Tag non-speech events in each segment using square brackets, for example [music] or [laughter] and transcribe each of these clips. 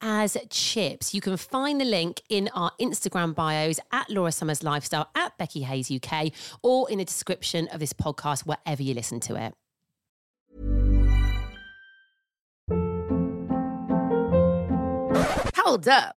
as chips. You can find the link in our Instagram bios at Laura Summers Lifestyle, at Becky Hayes UK, or in the description of this podcast, wherever you listen to it. Hold up.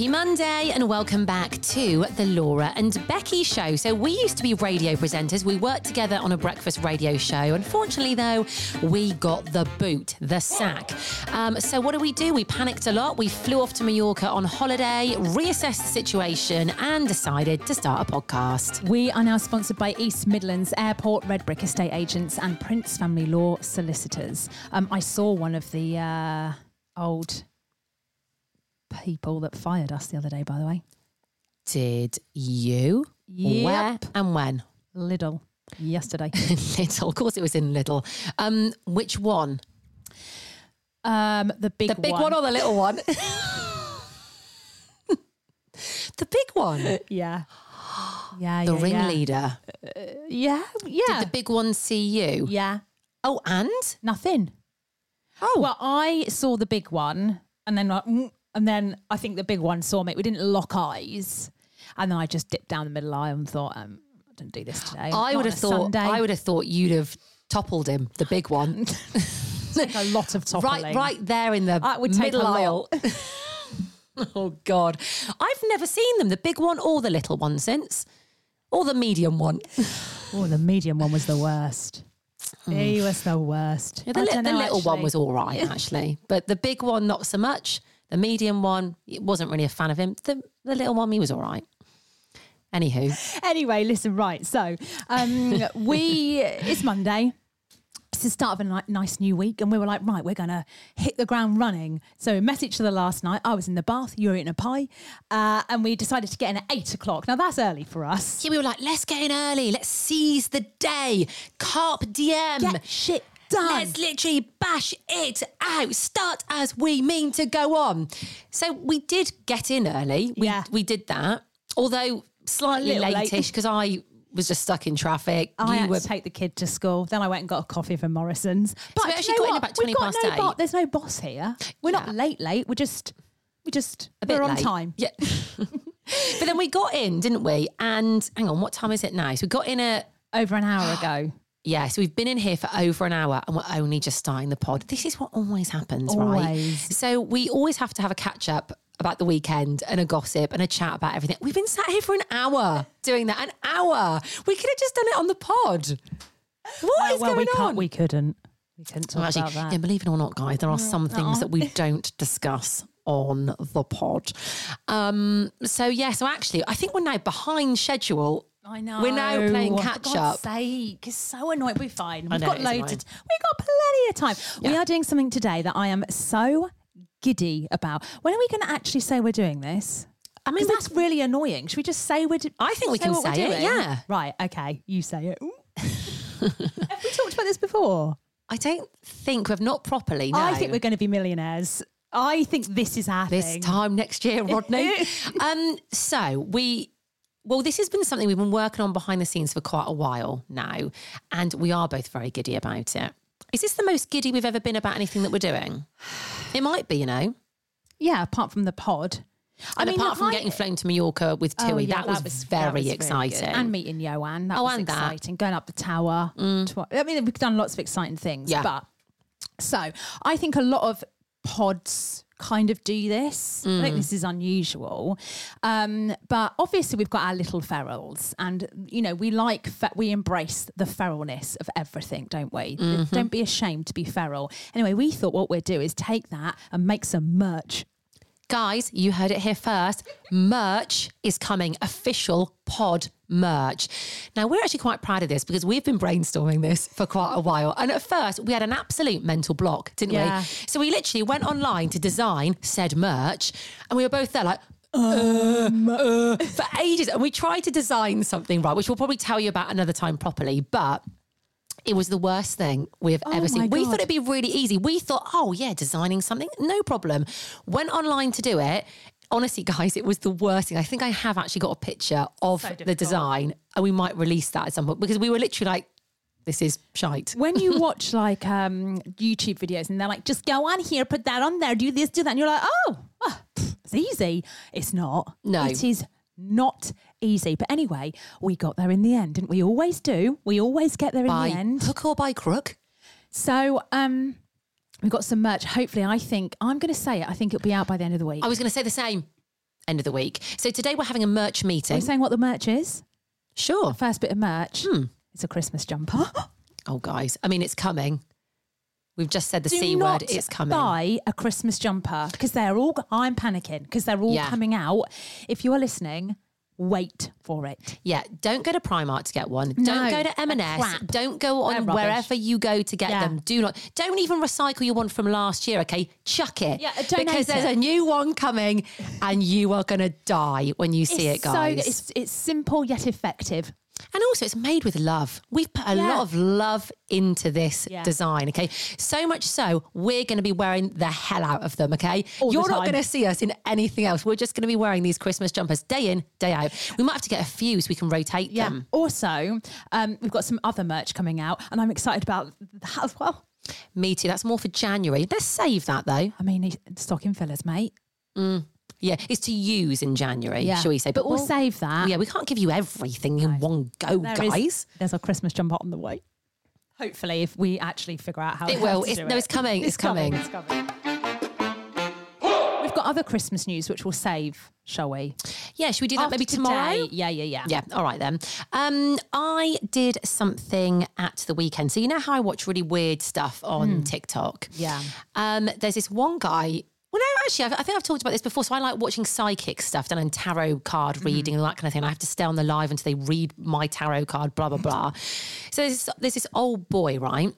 Happy Monday and welcome back to the Laura and Becky show. So, we used to be radio presenters. We worked together on a breakfast radio show. Unfortunately, though, we got the boot, the sack. Um, so, what do we do? We panicked a lot. We flew off to Mallorca on holiday, reassessed the situation, and decided to start a podcast. We are now sponsored by East Midlands Airport, Redbrik Estate Agents, and Prince Family Law Solicitors. Um, I saw one of the uh, old people that fired us the other day, by the way. Did you? Yep. Where and when? Lidl yesterday. [laughs] Lidl. Of course, it was in Lidl. Um, which one? um, the big The big one, or the little one? [laughs] the big one. yeah. Yeah, The yeah, yeah. ringleader. Yeah, yeah, Did the big one see you? yeah. Oh, and? Nothing. Oh. Well, I saw the big one, and then like, and then I think the big one saw me. We didn't lock eyes, and then I just dipped down the middle aisle and thought, um, I didn't do this today. I Not would have thought. Sunday. I would have thought you'd have toppled him, the big one, [laughs] take a lot of toppling. right, right there in the it would take middle a aisle. [laughs] [laughs] oh God, I've never seen them, the big one or the little one, since, or the medium one. Oh, the medium one was the worst. He was the worst. Yeah, the I li- don't the know, little one actually. was all right, actually, but the big one not so much. The medium one, it wasn't really a fan of him. The the little one, he was all right. Anywho, Anyway, listen, right. So um, [laughs] we, it's Monday. It's the start of a ni- nice new week. And we were like, right, we're going to hit the ground running. So we messaged to the last night. I was in the bath, you were eating a pie. Uh, and we decided to get in at eight o'clock. Now that's early for us. yeah, we were like, let's get in early. Let's seize the day. Carpe diem. Get shit done. Let's literally bash it out. Start as we mean to go on. So we did get in early. We, Yeah. we did that. Although slightly late-ish because I was just stuck in traffic. I you had were to take the kid to school. Then I went and got a coffee from Morrisons. But we do you actually know got in what? about We've 20 got past no bo- eight. there's no boss here. We're not late, late. We're just, we just, a bit we're on late. time. Yeah. [laughs] but then we got in, didn't we? And hang on, what time is it now? So we got in at Over an hour [gasps] ago. Yeah, so we've been in here for over an hour and we're only just starting the pod. This is what always happens, right? So we always have to have a catch up about the weekend and a gossip and a chat about everything. We've been sat here for an hour doing that. An hour. We could have just done it on the pod. What Uh, is well, we going can't. on? We couldn't. We couldn't talk Well, actually, about that. yeah, believe it or not, guys, there are some things that we [laughs] don't discuss on the pod. Um, so yeah, so actually, I think we're now behind schedule. I know. We're now playing catch For God's up. sake, it's so annoying. We're fine. We've know, got it is loads. annoying. Of, we've got plenty of time. We Yeah. are doing something today that I am so giddy about. When are we going to actually say we're doing this? I I mean, mean, that's really annoying. Should we just say we're? Do- I think we can what we're say it, doing? yeah. Right. Okay. You say it. Ooh. [laughs] Have we talked about this before? I don't think we've not properly. No. I think we're going to be millionaires. I think this is our this thing. time next year, Rodney. [laughs] um, so we, well, this has been something we've been working on behind the scenes for quite a while now, and we are both very giddy about it. Is this the most giddy we've ever been about anything that we're doing? It might be, you know. Yeah. Apart from the pod. And apart from I- getting flown to Mallorca with Oh, Tui, yeah, that, was very that was exciting. And meeting Joanne. That Oh, was and that. Mm. exciting. Going up the tower. Twi- I mean, we've done lots of exciting things. Yeah. But so I think a lot of pods kind of do this. I Mm. think this is unusual. Um, but obviously we've got our little ferals and you know, we like fe- we embrace the feralness of everything, don't we? Mm-hmm. Don't be ashamed to be feral. Anyway, we thought what we'd do is take that and make some merch. Guys, you heard it here first. Merch is coming, official pod merch. Now, we're actually quite proud of this because we've been brainstorming this for quite a while. And at first, we had an absolute mental block, didn't Yeah. we? So we literally went online to design said merch, and we were both there like, um, uh, for ages. And we tried to design something, right, which we'll probably tell you about another time properly. But it was the worst thing we've Oh ever seen. We thought it'd be really easy. We thought, oh yeah, designing something, no problem. Went online to do it. Honestly, guys, it was the worst thing. I think I have actually got a picture of the design, and we might release that at some point because we were literally like, "This is shite." when you [laughs] watch like um, YouTube videos and they're like, just go on here, put that on there, do this, do that, and you're like, oh, pff, it's easy. It's not. No. It is not easy. But anyway, we got there in the end, didn't we? Always do. We always get there in the end. hook or by crook. So um, we've got some merch. Hopefully, I think, I'm going to say it, I think it'll be out by the end of the week. I was going to say the same. End of the week. So today we're having a merch meeting. Are you saying what the merch is? Sure. First bit of merch. Hmm. It's a Christmas jumper. [gasps] Oh, guys. I mean, it's coming. We've just said the Do c word. It's coming. Buy a Christmas jumper because they're all. I'm panicking because they're all Yeah. coming out. If you are listening, wait for it. Yeah, don't go to Primark to get one. No, don't go to M&S. Don't go on wherever you go to get Yeah. them. Do not. Don't even recycle your one from last year, okay? Chuck it. Yeah, because there's it. a new one coming and you are going to die when you see it, guys. So it's it's simple yet effective. And also, it's made with love. We've put a Yeah. lot of love into this Yeah. design, okay? So much so, we're going to be wearing the hell out of them, okay? All You're not time. going to see us in anything else. We're just going to be wearing these Christmas jumpers day in, day out. We might have to get a few so we can rotate them. Also, um, we've got some other merch coming out, and I'm excited about that as well. Me too. That's more for January. Let's save that though. I mean, stocking fillers, mate. Yeah, it's to use in January, Yeah. shall we say? But we'll save that. Yeah, we can't give you everything in one go, There is- guys. there's a Christmas jumper on the way. Hopefully, if we actually figure out how It will. to It's- no, it. it's coming. It's coming. It's coming. We've got other Christmas news which we'll save, shall we? Yeah, should we do that After maybe today- tomorrow? Yeah, yeah, yeah. Yeah, all right then. Um, I did something at the weekend. So you know how I watch really weird stuff on TikTok. Hmm. Yeah. Um, there's this one guy. Well, no, actually, I've, I think I've talked about this before. So I like watching psychic stuff done and tarot card Mm-hmm. reading and that kind of thing. I have to stay on the live until they read my tarot card. Blah blah [laughs] blah. so there's, there's this old boy, right?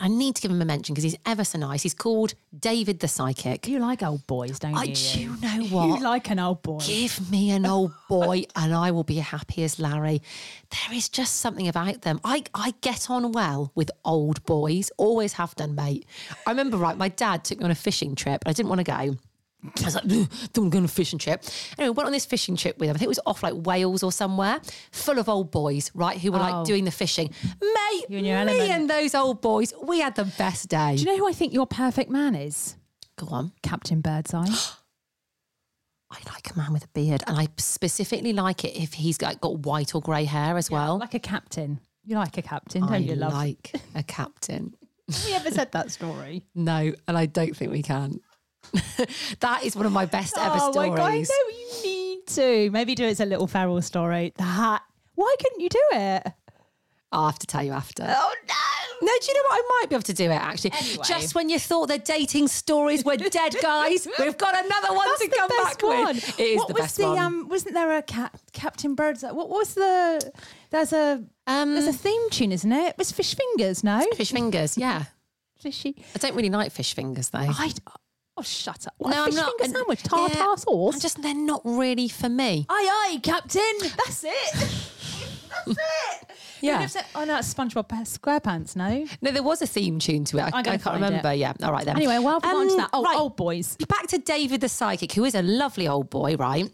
I need to give him a mention because he's ever so nice. He's called David the Psychic. You like old boys, don't I you? do you know what? You like an old boy. Give me an old boy [laughs] and I will be as happy as Larry. There is just something about them. I, I get on well with old boys, always have done, mate. I remember, right, my dad took me on a fishing trip. I didn't want to go. I was like, "Ugh, don't go on a fishing trip. Anyway, went on this fishing trip with him. I think it was off like Wales or somewhere, full of old boys, right, who were Oh. like doing the fishing. Mate, You and me element. and those old boys, we had the best day. Do you know who I think your perfect man is? Go on. Captain Birdseye. [gasps] I like a man with a beard, and I specifically like it if he's got, got white or grey hair as well. like a captain. You like a captain, don't I you, love? like a captain. [laughs] Have you ever said that story? [laughs] No, and I don't think we can. [laughs] that is one of my best ever oh stories. my god, I know you need to. Maybe do it as a little feral story. That. Why couldn't you do it? I'll have to tell you after. Oh no! No, do you know what? I might be able to do it actually. Anyway. Just when you thought the dating stories were dead, [laughs] guys, we've got another one That's to the come best back one. with. It is what the was best the one. um? Wasn't there a cap, Captain Birdseye? What was the? There's a Um, there's a theme tune, isn't it? It was Fish Fingers, no? fish fingers, yeah. Fishy. I don't really like fish fingers though. I. Oh, shut up! What, no, a I'm fish not. finger and- sandwich, yeah, tartar sauce. I'm just they're not really for me. Aye, aye, Captain. That's it. [laughs] That's it. Yeah. Said- Oh no, it's SpongeBob SquarePants. No. No, there was a theme tune to it. I, I can't remember. it. Yeah. All right then. Anyway, well, on to Um, that. Oh, right. old boys. Back to David the psychic, who is a lovely old boy, right?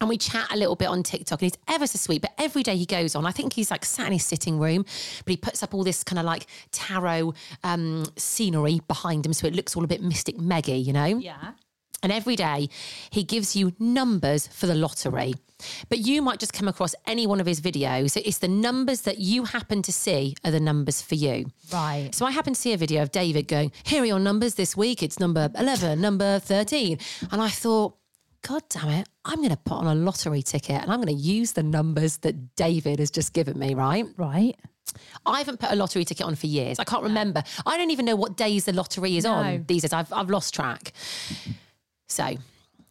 And we chat a little bit on TikTok, and he's ever so sweet. But every day he goes on, I think he's like sat in his sitting room, but he puts up all this kind of like tarot um, scenery behind him, so it looks all a bit mystic, meggy, you know. Yeah. And every day he gives you numbers for the lottery. But you might just come across any one of his videos. It's the numbers that you happen to see are the numbers for you. Right. So I happen to see a video of David going, Here are your numbers this week. It's number 11, number 13. And I thought, God damn it, I'm going to put on a lottery ticket and I'm going to use the numbers that David has just given me, right? Right. I haven't put a lottery ticket on for years. I can't remember. I don't even know what days the lottery is No. on these days. I've, I've lost track. So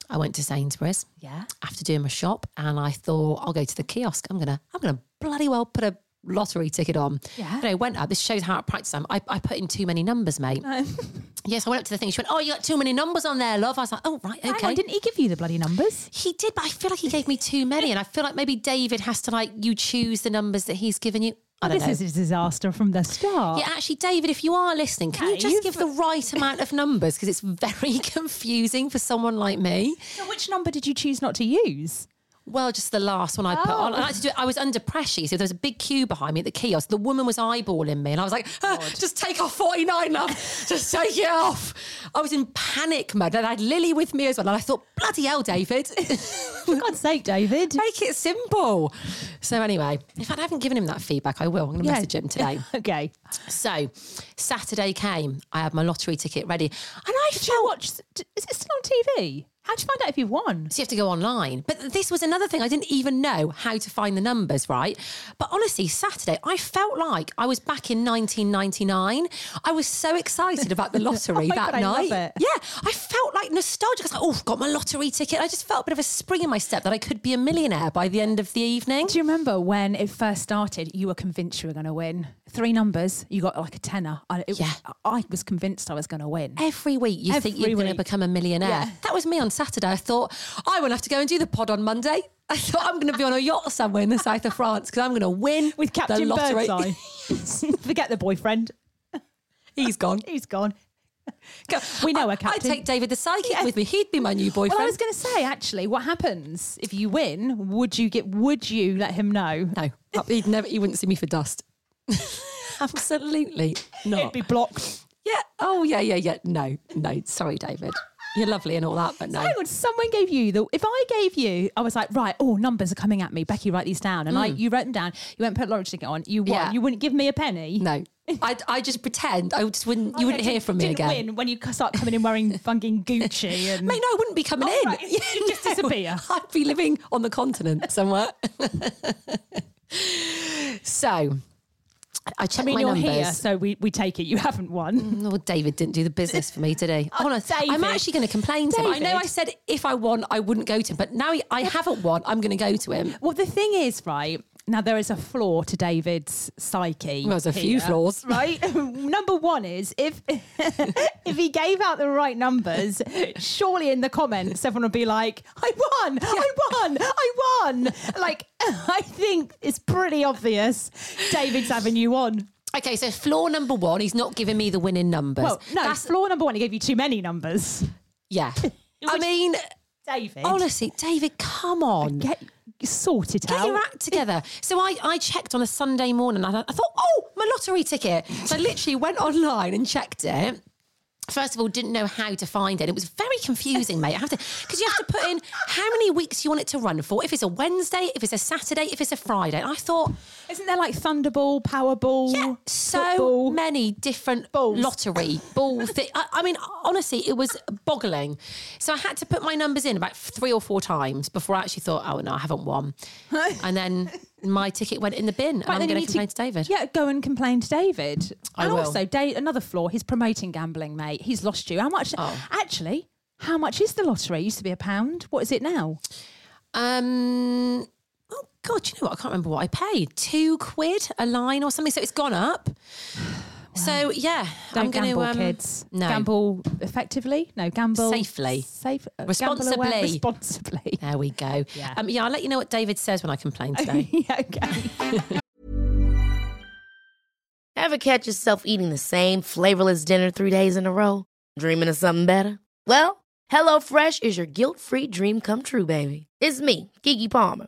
I went to Sainsbury's Yeah. after doing my shop and I thought I'll go to the kiosk. I'm gonna I'm gonna bloody well put a lottery ticket on. Yeah. And I went up. This shows how at practice I'm. I, I put in too many numbers, mate. [laughs] yes, I went up to the thing. She went, Oh, you got too many numbers on there, love. I was like, Oh, right, okay. on, didn't he give you the bloody numbers? he did, but I feel like he gave me too many. And I feel like maybe David has to like you choose the numbers that he's given you. I don't know this know. is a disaster from the start. Yeah, actually, David, if you are listening, can you Dave? just give the right amount of numbers? Because it's very [laughs] confusing for someone like me. So which number did you choose not to use? Well, just the last one I put on. I like to do it. I was under pressure. see, there was a big queue behind me at the kiosk. The woman was eyeballing me, and I was like, "Ah, "Just take off forty nine, love. [laughs] just take it off." I was in panic mode, and I had Lily with me as well. And I thought, "Bloody hell, David, [laughs] For God's sake, David. make it simple." So anyway, in fact, I haven't given him that feedback. I will. I'm going to Yeah. message him today. [laughs] okay. So Saturday came. I had my lottery ticket ready, and I Did felt. watch? Is it still on TV? How'd you find out if you won? So you have to go online. But this was another thing. I didn't even know how to find the numbers, right? But honestly, Saturday, I felt like I was back in 1999. I was so excited about the [laughs] lottery Oh that God, I love night. it. Yeah, I felt like nostalgic. I was like, oh, I've got my lottery ticket. I just felt a bit of a spring in my step that I could be a millionaire by the end of the evening. Do you remember when it first started? You were convinced you were going to win. Three numbers. You got like a tenner. I, it- Yeah. I was convinced I was going to win. Every week you think you're going to become a millionaire. Yeah. That was me on Saturday. I thought, I won't have to go and do the pod on Monday. I thought I'm going to be on a yacht somewhere in the south of France because I'm going to win With the Captain lottery. Birdseye. [laughs] [laughs] Forget the boyfriend. He's gone. [laughs] He's gone. We know I, a captain. I'd take David the psychic Yeah. with me. He'd be my new boyfriend. Well, I was going to say, actually, what happens if you win? Would you get? Would you let him know? no, he'd never. He wouldn't see me for dust. [laughs] Absolutely not. It'd be blocked. Yeah. Oh yeah, yeah, yeah. No, no. Sorry, David. You're lovely and all that, but no. Hang on, someone gave you the. If I gave you, I was like, right, oh, numbers are coming at me. Becky, write these down, and I, you wrote them down. You went and put lottery ticket on. You won. Mm. Yeah. You wouldn't give me a penny. No. [laughs] I I just pretend. I just wouldn't. You wouldn't hear from me didn't again. Win when you start coming in wearing [laughs] fucking Gucci and. Mate, no, I wouldn't be coming Oh, in. right. You'd just disappear. I'd be living on the continent somewhere. so, I checked I mean, my you're numbers. here, so we, we take it you haven't won. Mm, well, David didn't do the business for me today. [laughs] Oh, Honest, I'm actually going to complain to him. I know I said if I won, I wouldn't go to him, but now he, I haven't won, I'm going to go to him. Well, the thing is, right now there is a flaw to David's psyche. Well, there's a few flaws. [laughs] right? Number one is if [laughs] if he gave out the right numbers, surely in the comments everyone would be like, "I won, I won, I won." Like, [laughs] I think it's pretty obvious David's having you on. Okay, so flaw number one, he's not giving me the winning numbers. Well, no, That's, flaw number one, he gave you too many numbers. yeah. I mean, David, honestly, David, come on. get sort it Get out. Get your act together. So I, I checked on a Sunday morning. And I, I thought, oh, my lottery ticket. So I literally went online and checked it. First of all, didn't know how to find it. It was very confusing, mate. I have to because you have to put in how many weeks you want it to run for. If it's a Wednesday, if it's a Saturday, if it's a Friday. And I thought, Isn't there like Thunderball, Powerball, yeah, so football? many different Balls. lottery ball I, I mean, honestly, it was boggling. So I had to put my numbers in about three or four times before I actually thought, oh no, I haven't won. [laughs] and then my ticket went in the bin, and I'm going to complain to, David. Yeah, go and complain to David. I and will. also, Dave, another flaw, he's promoting gambling, mate. He's lost you. How much? Oh. Actually, how much is the lottery? It used to be a pound. What is it now? Um. Oh God, you know what? I can't remember what I paid. Two quid a line or something. So it's gone up. So yeah, Don't I'm going gamble, to um, kids. No, Gamble effectively? No, gamble Safely. Safe. uh, Responsibly. [laughs] responsibly. There we go. Yeah. Um, yeah, I'll let you know what David says when I complain today. [laughs] yeah, okay. [laughs] Ever catch yourself eating the same flavorless dinner three days in a row? Dreaming of something better? Well, HelloFresh is your guilt-free dream come true, baby. It's me, Keke Palmer.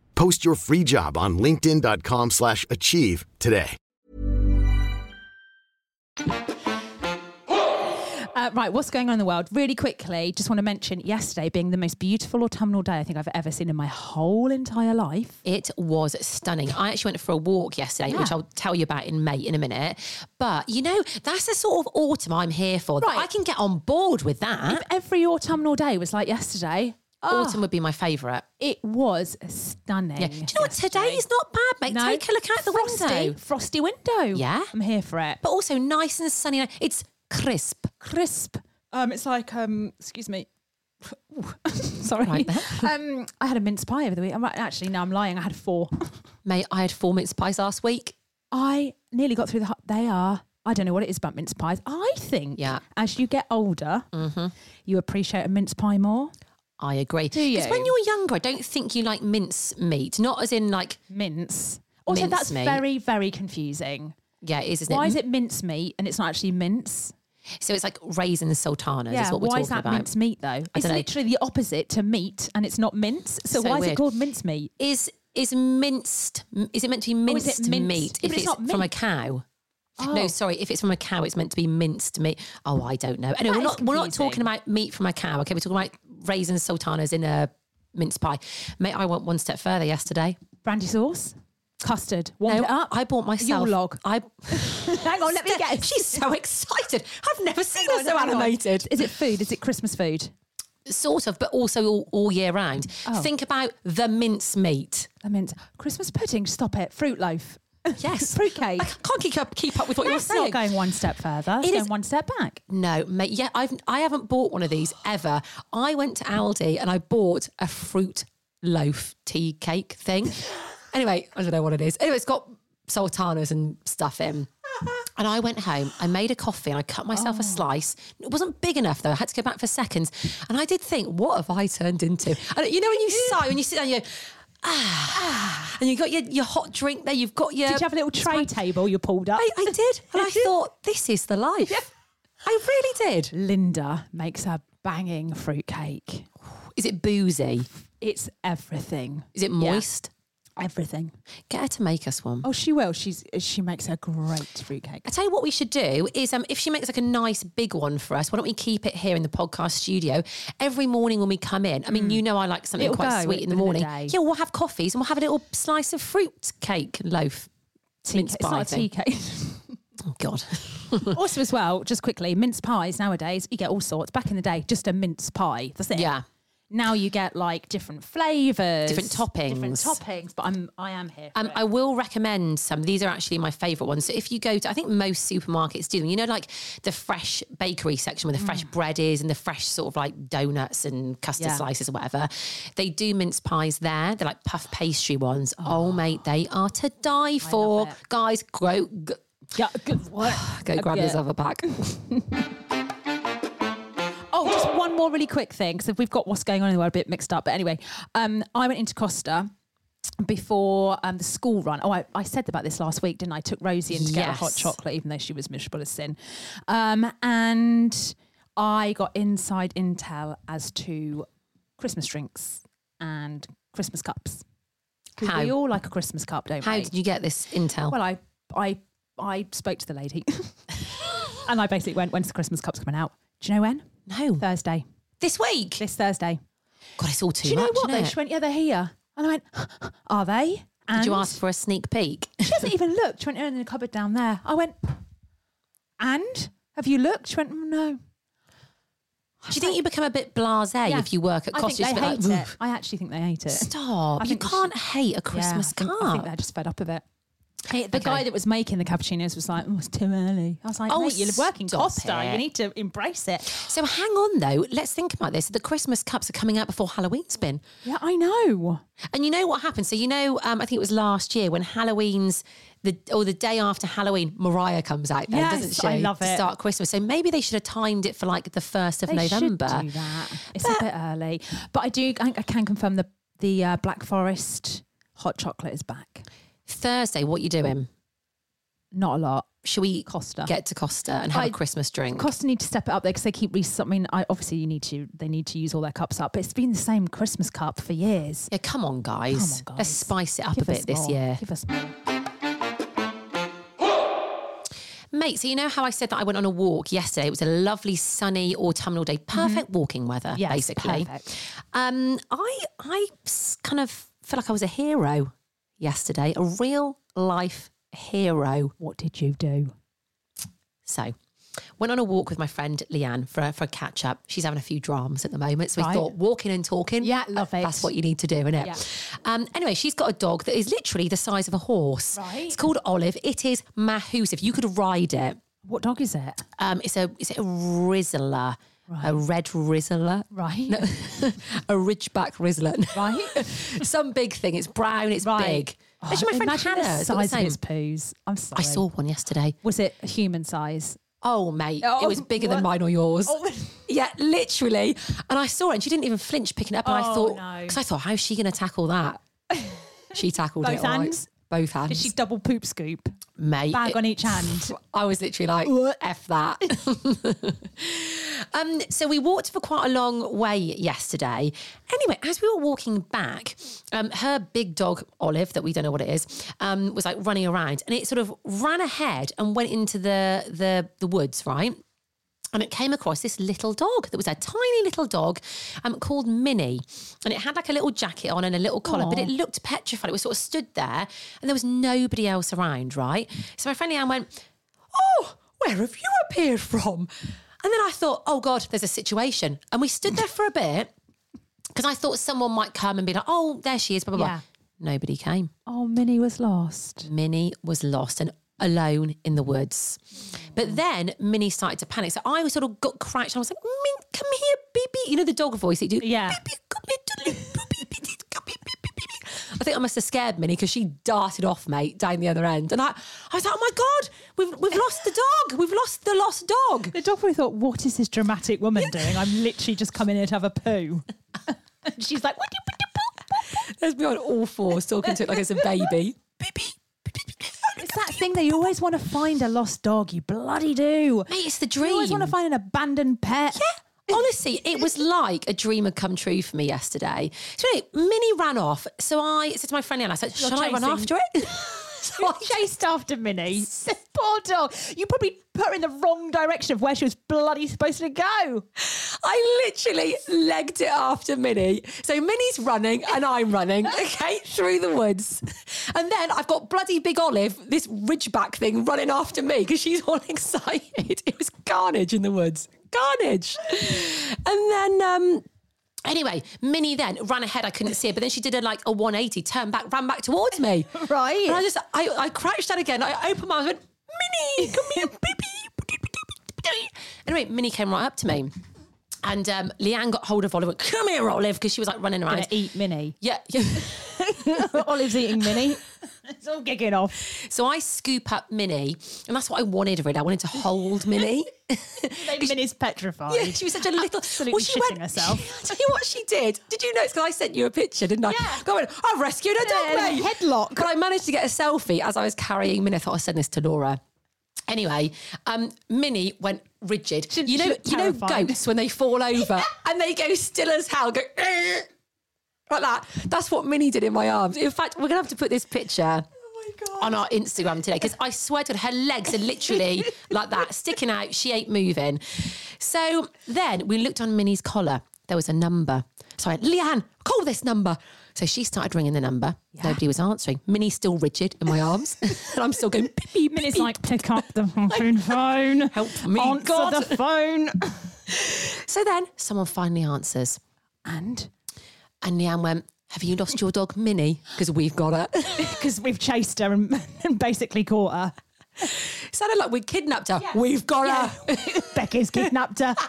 Post your free job on linkedin.com/achieve slash achieve today. Uh, right, what's going on in the world? Really quickly, just want to mention yesterday being the most beautiful autumnal day I think I've ever seen in my whole entire life. It was stunning. I actually went for a walk yesterday, which I'll tell you about in May in a minute. But you know, that's the sort of autumn I'm here for. Right. I can get on board with that. If every autumnal day was like yesterday, oh, Autumn would be my favourite. it was stunning. Yeah. Do you know what? Today is not bad, mate. No, Take a look out the frosty, window. Frosty window. Yeah. I'm here for it. But also nice and sunny. It's crisp. crisp. Um, it's like um, excuse me. [laughs] Sorry. Right [laughs] um, I had a mince pie over the week. I'm actually no, I'm lying. I had four. [laughs] Mate, I had four mince pies last week. I nearly got through the. They are. I don't know what it is about mince pies. I think Yeah. as you get older, you appreciate a mince pie more. I agree. Do you? Because when you're younger, I don't think you like mince meat. Not as in like, Mince. Also, Mince that's meat. very, very confusing. yeah, it is, isn't it? Why it? is it mince meat and it's not actually mince? So it's like raisins sultanas yeah, is what we're why talking is that about. mince meat though? It's dunno. literally the opposite to meat and it's not mince. So, So why is it called mince meat? Is is minced? Is it meant to be Oh, minced minced? meat Yeah, if it's it's, not from a cow? Oh. No, sorry. If it's from a cow, it's meant to be minced meat. Oh, I don't know. Anyway, That we're not we're not talking about meat from a cow. Okay, we're talking about raisins sultanas in a mince pie. Mate, I went one step further yesterday. Brandy sauce? Custard. Warm No, up? I bought myself. Yule log. I. [laughs] [laughs] Hang on, let me guess. She's so excited. I've never seen her so animated. Is it food? Is it Christmas food? Sort of, but also all, all year round. Oh. Think about the mince meat. The mince. Christmas pudding. Stop it. Fruit loaf. [laughs] Yes, Fruit cake. I can't keep up keep up with what That's you're saying. not going one step further. It's It going is- one step back. No, mate. Yeah, I've I haven't bought one of these ever. I went to Aldi and I bought a fruit loaf tea cake thing. [laughs] anyway, I don't know what it is. Anyway, it's got sultanas and stuff in. [laughs] And I went home, I made a coffee and I cut myself a oh. slice. It wasn't big enough though. I had to go back for seconds. And I did think, what have I turned into? And you know when you sigh, when you sit down, you go, ah, and you got your, your hot drink there, you've got your Did you have a little tray table you pulled up? I, I did. And I [laughs] thought, this is the life. I really did. Linda makes a banging fruitcake. Is it boozy? It's everything. Is it Yeah. moist? Everything. Get her to make us one. Oh, she will. She's she makes a great fruit cake. I tell you what we should do is um, if she makes like a nice big one for us, why don't we keep it here in the podcast studio every morning when we come in? I mean, you know I like something It'll quite sweet in the within the morning. yeah, we'll have coffees and we'll have a little slice of fruit cake loaf. Tea mince cake. It's pie not a tea cake. [laughs] Oh God. [laughs] also, as well, just quickly, mince pies nowadays you get all sorts. Back in the day, just a mince pie. That's it. Yeah. Now you get like different flavors, Different toppings, different toppings. But I'm I am here. Um. I will recommend some. These are actually my favourite ones. So if you go to, I think most supermarkets do them. You know, like the fresh bakery section where the fresh bread is and the fresh sort of like donuts and custard Mm. Yeah. slices or whatever. They do mince pies there. They're like puff pastry ones. Oh, mate, they are to die for. Guys, go, go, yeah, good. What? [sighs] go grab Yeah. yourself a pack. [laughs] More really quick thing because we've got what's going on in the world a bit mixed up. But anyway, um, I went into Costa before um, the school run. Oh, I, I said about this last week, didn't I? I took Rosie in to get a hot chocolate, even though she was miserable as sin. Um, and I got inside intel as to Christmas drinks and Christmas cups. How? We all like a Christmas cup, don't How we? did you get this intel? Well, I I I spoke to the lady, [laughs] and I basically went, "When's the Christmas cups coming out? Do you know when? No. Thursday. This week? This Thursday. God, it's all too much. Do you know much, what? Though she went, "Yeah, they're here," and I went, [gasps] "Are they?" And Did you ask for a sneak peek? She hasn't even looked. She went "Oh, in the cupboard down there. I went, "And have you looked?" She went, "Mm, "No." Do you think you become a bit blasé Yeah. if you work at I think they Just a bit hate like. [sighs] I actually think they hate it. Stop. You can't hate a Christmas yeah, I think, I think card. they're just fed up with it. Hey, the Okay. guy that was making the cappuccinos was like, "Oh, it's too early." I was like, Oh, you're working Costa. You need to embrace it." So hang on though. Let's think about this. The Christmas cups are coming out before Halloween's been. Yeah, I know. And you know what happened? So you know, um, I think it was last year when Halloween's the or the day after Halloween, Mariah comes out then, Yes, doesn't she? I love To it. start Christmas. So maybe they should have timed it for like the first of They November. should do that. It's a bit early, but I do. I, I can confirm the the uh, Black Forest hot chocolate is back. Thursday, what you doing? Not a lot. Should we eat Costa. get to Costa and have a I- Christmas drink? Costa need to step it up there because they keep. Re- I mean, I, obviously you need to. They need to use all their cups up, but it's been the same Christmas cup for years. yeah, come on, guys. Come on, guys. Let's spice it up Give a bit this year. Give us. Mate, so you know how I said that I went on a walk yesterday? It was a lovely sunny autumnal day, perfect walking weather, Mm-hmm. Yes, basically. perfect. Um, I I kind of feel like I was a hero yesterday, a real life hero. What did you do? So, went on a walk with my friend Leanne for a, for a catch up. She's having a few dramas at the moment, so we Right. thought walking and talking. Yeah, love it. That's what you need to do, isn't it? Yeah. Um, anyway, she's got a dog that is literally the size of a horse. Right. It's called Olive. It is mahoosive. You could ride it. What dog is it? Um, it's a is it a Rizzler, a red Rizzler, Right. No, [laughs] a Ridgeback Rizzler, [laughs] Right. Some big thing. It's brown. It's Right. big. Oh, Actually, my friend Hannah. the got the size of his poos. I'm sorry. I saw one yesterday. Was it a human size? Oh, mate, Oh, it was oh, bigger than mine or yours. Oh. [laughs] Yeah, literally. And I saw it, and she didn't even flinch picking it up. And I Oh, thought, no. because I thought, how's she going to tackle that? She tackled Both it. right. hands? Both hands. Did she double poop scoop? mate. Bag it- on each hand. I was literally like, F that. Um, so we walked for quite a long way yesterday. Anyway, as we were walking back, um, her big dog, Olive, that we don't know what it is, um, was like running around and it sort of ran ahead and went into the, the, the woods, right? and it came across this little dog that was a tiny little dog um, called Minnie. And it had like a little jacket on and a little collar, but it looked petrified. It was sort of stood there and there was nobody else around, right? So my friend Leanne went, Oh, where have you appeared from? And then I thought, Oh God, there's a situation. And we stood there for a bit because I thought someone might come and be like, Oh, there she is, blah, blah, Yeah. blah. Nobody came. Oh, Minnie was lost. Minnie was lost and alone in the woods. But then Minnie started to panic. So I sort of got crouched and I was like, Min, come here, baby. You know the dog voice that you do? Yeah. Baby, come here, I think I must have scared Minnie because she darted off, mate, down the other end. And I, I was like, oh my God, we've, we've lost the dog. We've lost the lost dog. The dog probably thought, what is this dramatic woman doing? I'm literally just coming here to have a poo. [laughs] And She's like, what do you do? There's me on all fours talking to it like it's a baby. Baby. It's that thing that you always want to find a lost dog. You bloody do. Mate, it's the dream. You always want to find an abandoned pet. Honestly, it was like a dream had come true for me yesterday. So anyway, Minnie ran off. So I said to my friend Anne, I said, You're shall I run after it? [laughs] so I Chased after Minnie. [laughs] Poor dog. You probably put her in the wrong direction of where she was bloody supposed to go. I literally legged it after Minnie. So Minnie's running and I'm running, [laughs] okay, through the woods. And then I've got bloody big Olive, this ridgeback thing, running after me because she's all excited. It was carnage in the woods. Carnage. And then um Anyway, Minnie then ran ahead. I couldn't see her, but then she did a like a 180, turned back, ran back towards me. [laughs] Right. And I just, I, I crouched down again. I opened my eyes and went, Minnie, come here, [laughs] baby. Anyway, Minnie came right up to me. And um, Leanne got hold of Olive. and went, Come here, Olive, because she was like running around. Gonna eat Minnie. Yeah, yeah. [laughs] Olive's eating Minnie. [laughs] It's all kicking off. So I scoop up Minnie, and that's what I wanted really. I wanted to hold Minnie. [laughs] [laughs] Minnie's petrified. Yeah, she was such a little. Absolutely she shitting herself. She, tell you what she did. Did you notice? Because I sent you a picture, didn't I? Yeah. Going, I rescued a dog, Yeah, mate. headlock. But I managed to get a selfie as I was carrying Minnie. I thought I'd send this to Laura. Anyway, um, Minnie went rigid. She- you know, you know, goats when they fall over and they go still as hell, go like that. That's what Minnie did in my arms. In fact, we're gonna have to put this picture oh on our Instagram today because I swear to God, her legs are literally [laughs] like that, sticking out. She ain't moving. So then we looked on Minnie's collar. There was a number. So I went, Leanne, call this number. So she started ringing the number. Nobody was answering. Minnie's still rigid in my [laughs] arms. [laughs] and I'm still going, beep, beep, Minnie's beep. like, pick up the fucking phone. Help me, Answer God. the phone. So then someone finally answers. And And Leanne went, Have you lost your dog, Minnie? Because we've got her. [laughs] because we've chased her and, [laughs] and basically caught her. It Sounded like we kidnapped her. We've got her. Becky's kidnapped her. [laughs]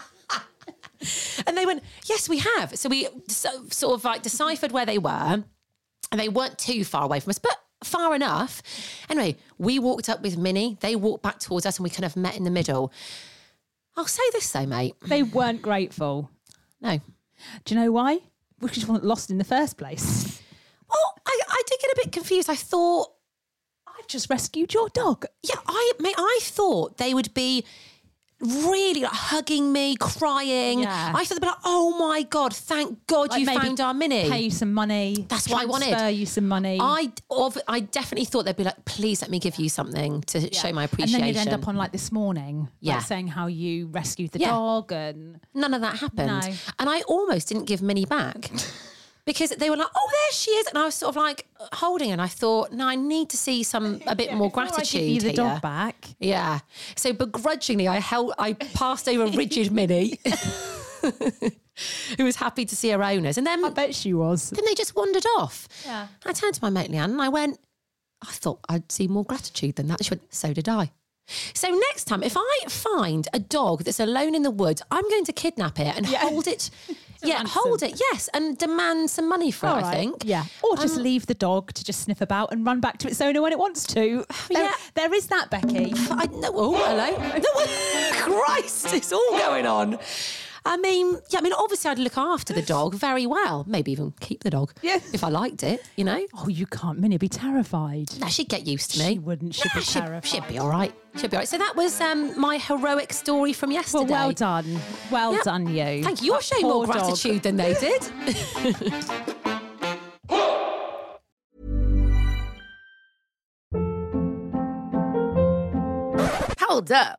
And they went, Yes, we have. So we so, sort of like deciphered where they were, and they weren't too far away from us, but far enough. Anyway, we walked up with Minnie. They walked back towards us, and we kind of met in the middle. I'll say this though, mate. They weren't grateful. No. Do you know why? Just weren't lost in the first place. [laughs] Well, I, I did get a bit confused. I thought, I've just rescued your dog. yeah, I mate, I thought they would be really like, hugging me, crying. Yeah. I thought they'd be like, oh my God, thank God Like you maybe found our Minnie. Pay you some money. That's what I wanted. transfer you some money. I, of, I definitely thought they'd be like, please let me give you something to show my appreciation. And then you'd end up on like this morning, Yeah. like saying how you rescued the Yeah. dog and None of that happened. No. And I almost didn't give Minnie back [laughs] because they were like, oh, there she is. And I was sort of like uh, holding her and I thought, no, I need to see some, [laughs] a bit more Before I gratitude. give you the here. dog back. Yeah. So begrudgingly, I held, I passed over [laughs] rigid Minnie, [laughs] who was happy to see her owners. And then, I bet she was. then they just wandered off. Yeah. I turned to my mate Leanne and I went, I thought I'd see more gratitude than that. She went, so did I. So next time, if I find a dog that's alone in the woods, I'm going to kidnap it and hold it. Yeah, hold it, yes, and demand some money for it, All I think. Yeah. Or just Um, leave the dog to just sniff about and run back to its owner when it wants to. There- Yeah. there is that, Becky. I no, oh, hello. [laughs] No, [laughs] Christ, it's all going on. I mean, yeah, I mean, obviously, I'd look after the dog very well. Maybe even keep the dog Yeah. if I liked it, you know? Oh, you can't. Minnie be terrified. No, she'd get used to me. She wouldn't. She'd be she'd, she'd be all right. She'd be all right. So that was um, my heroic story from yesterday. Well, well done. Well Yeah. done, you. Thank you. You're showing more poor dog. gratitude than they did. [laughs] Hold up.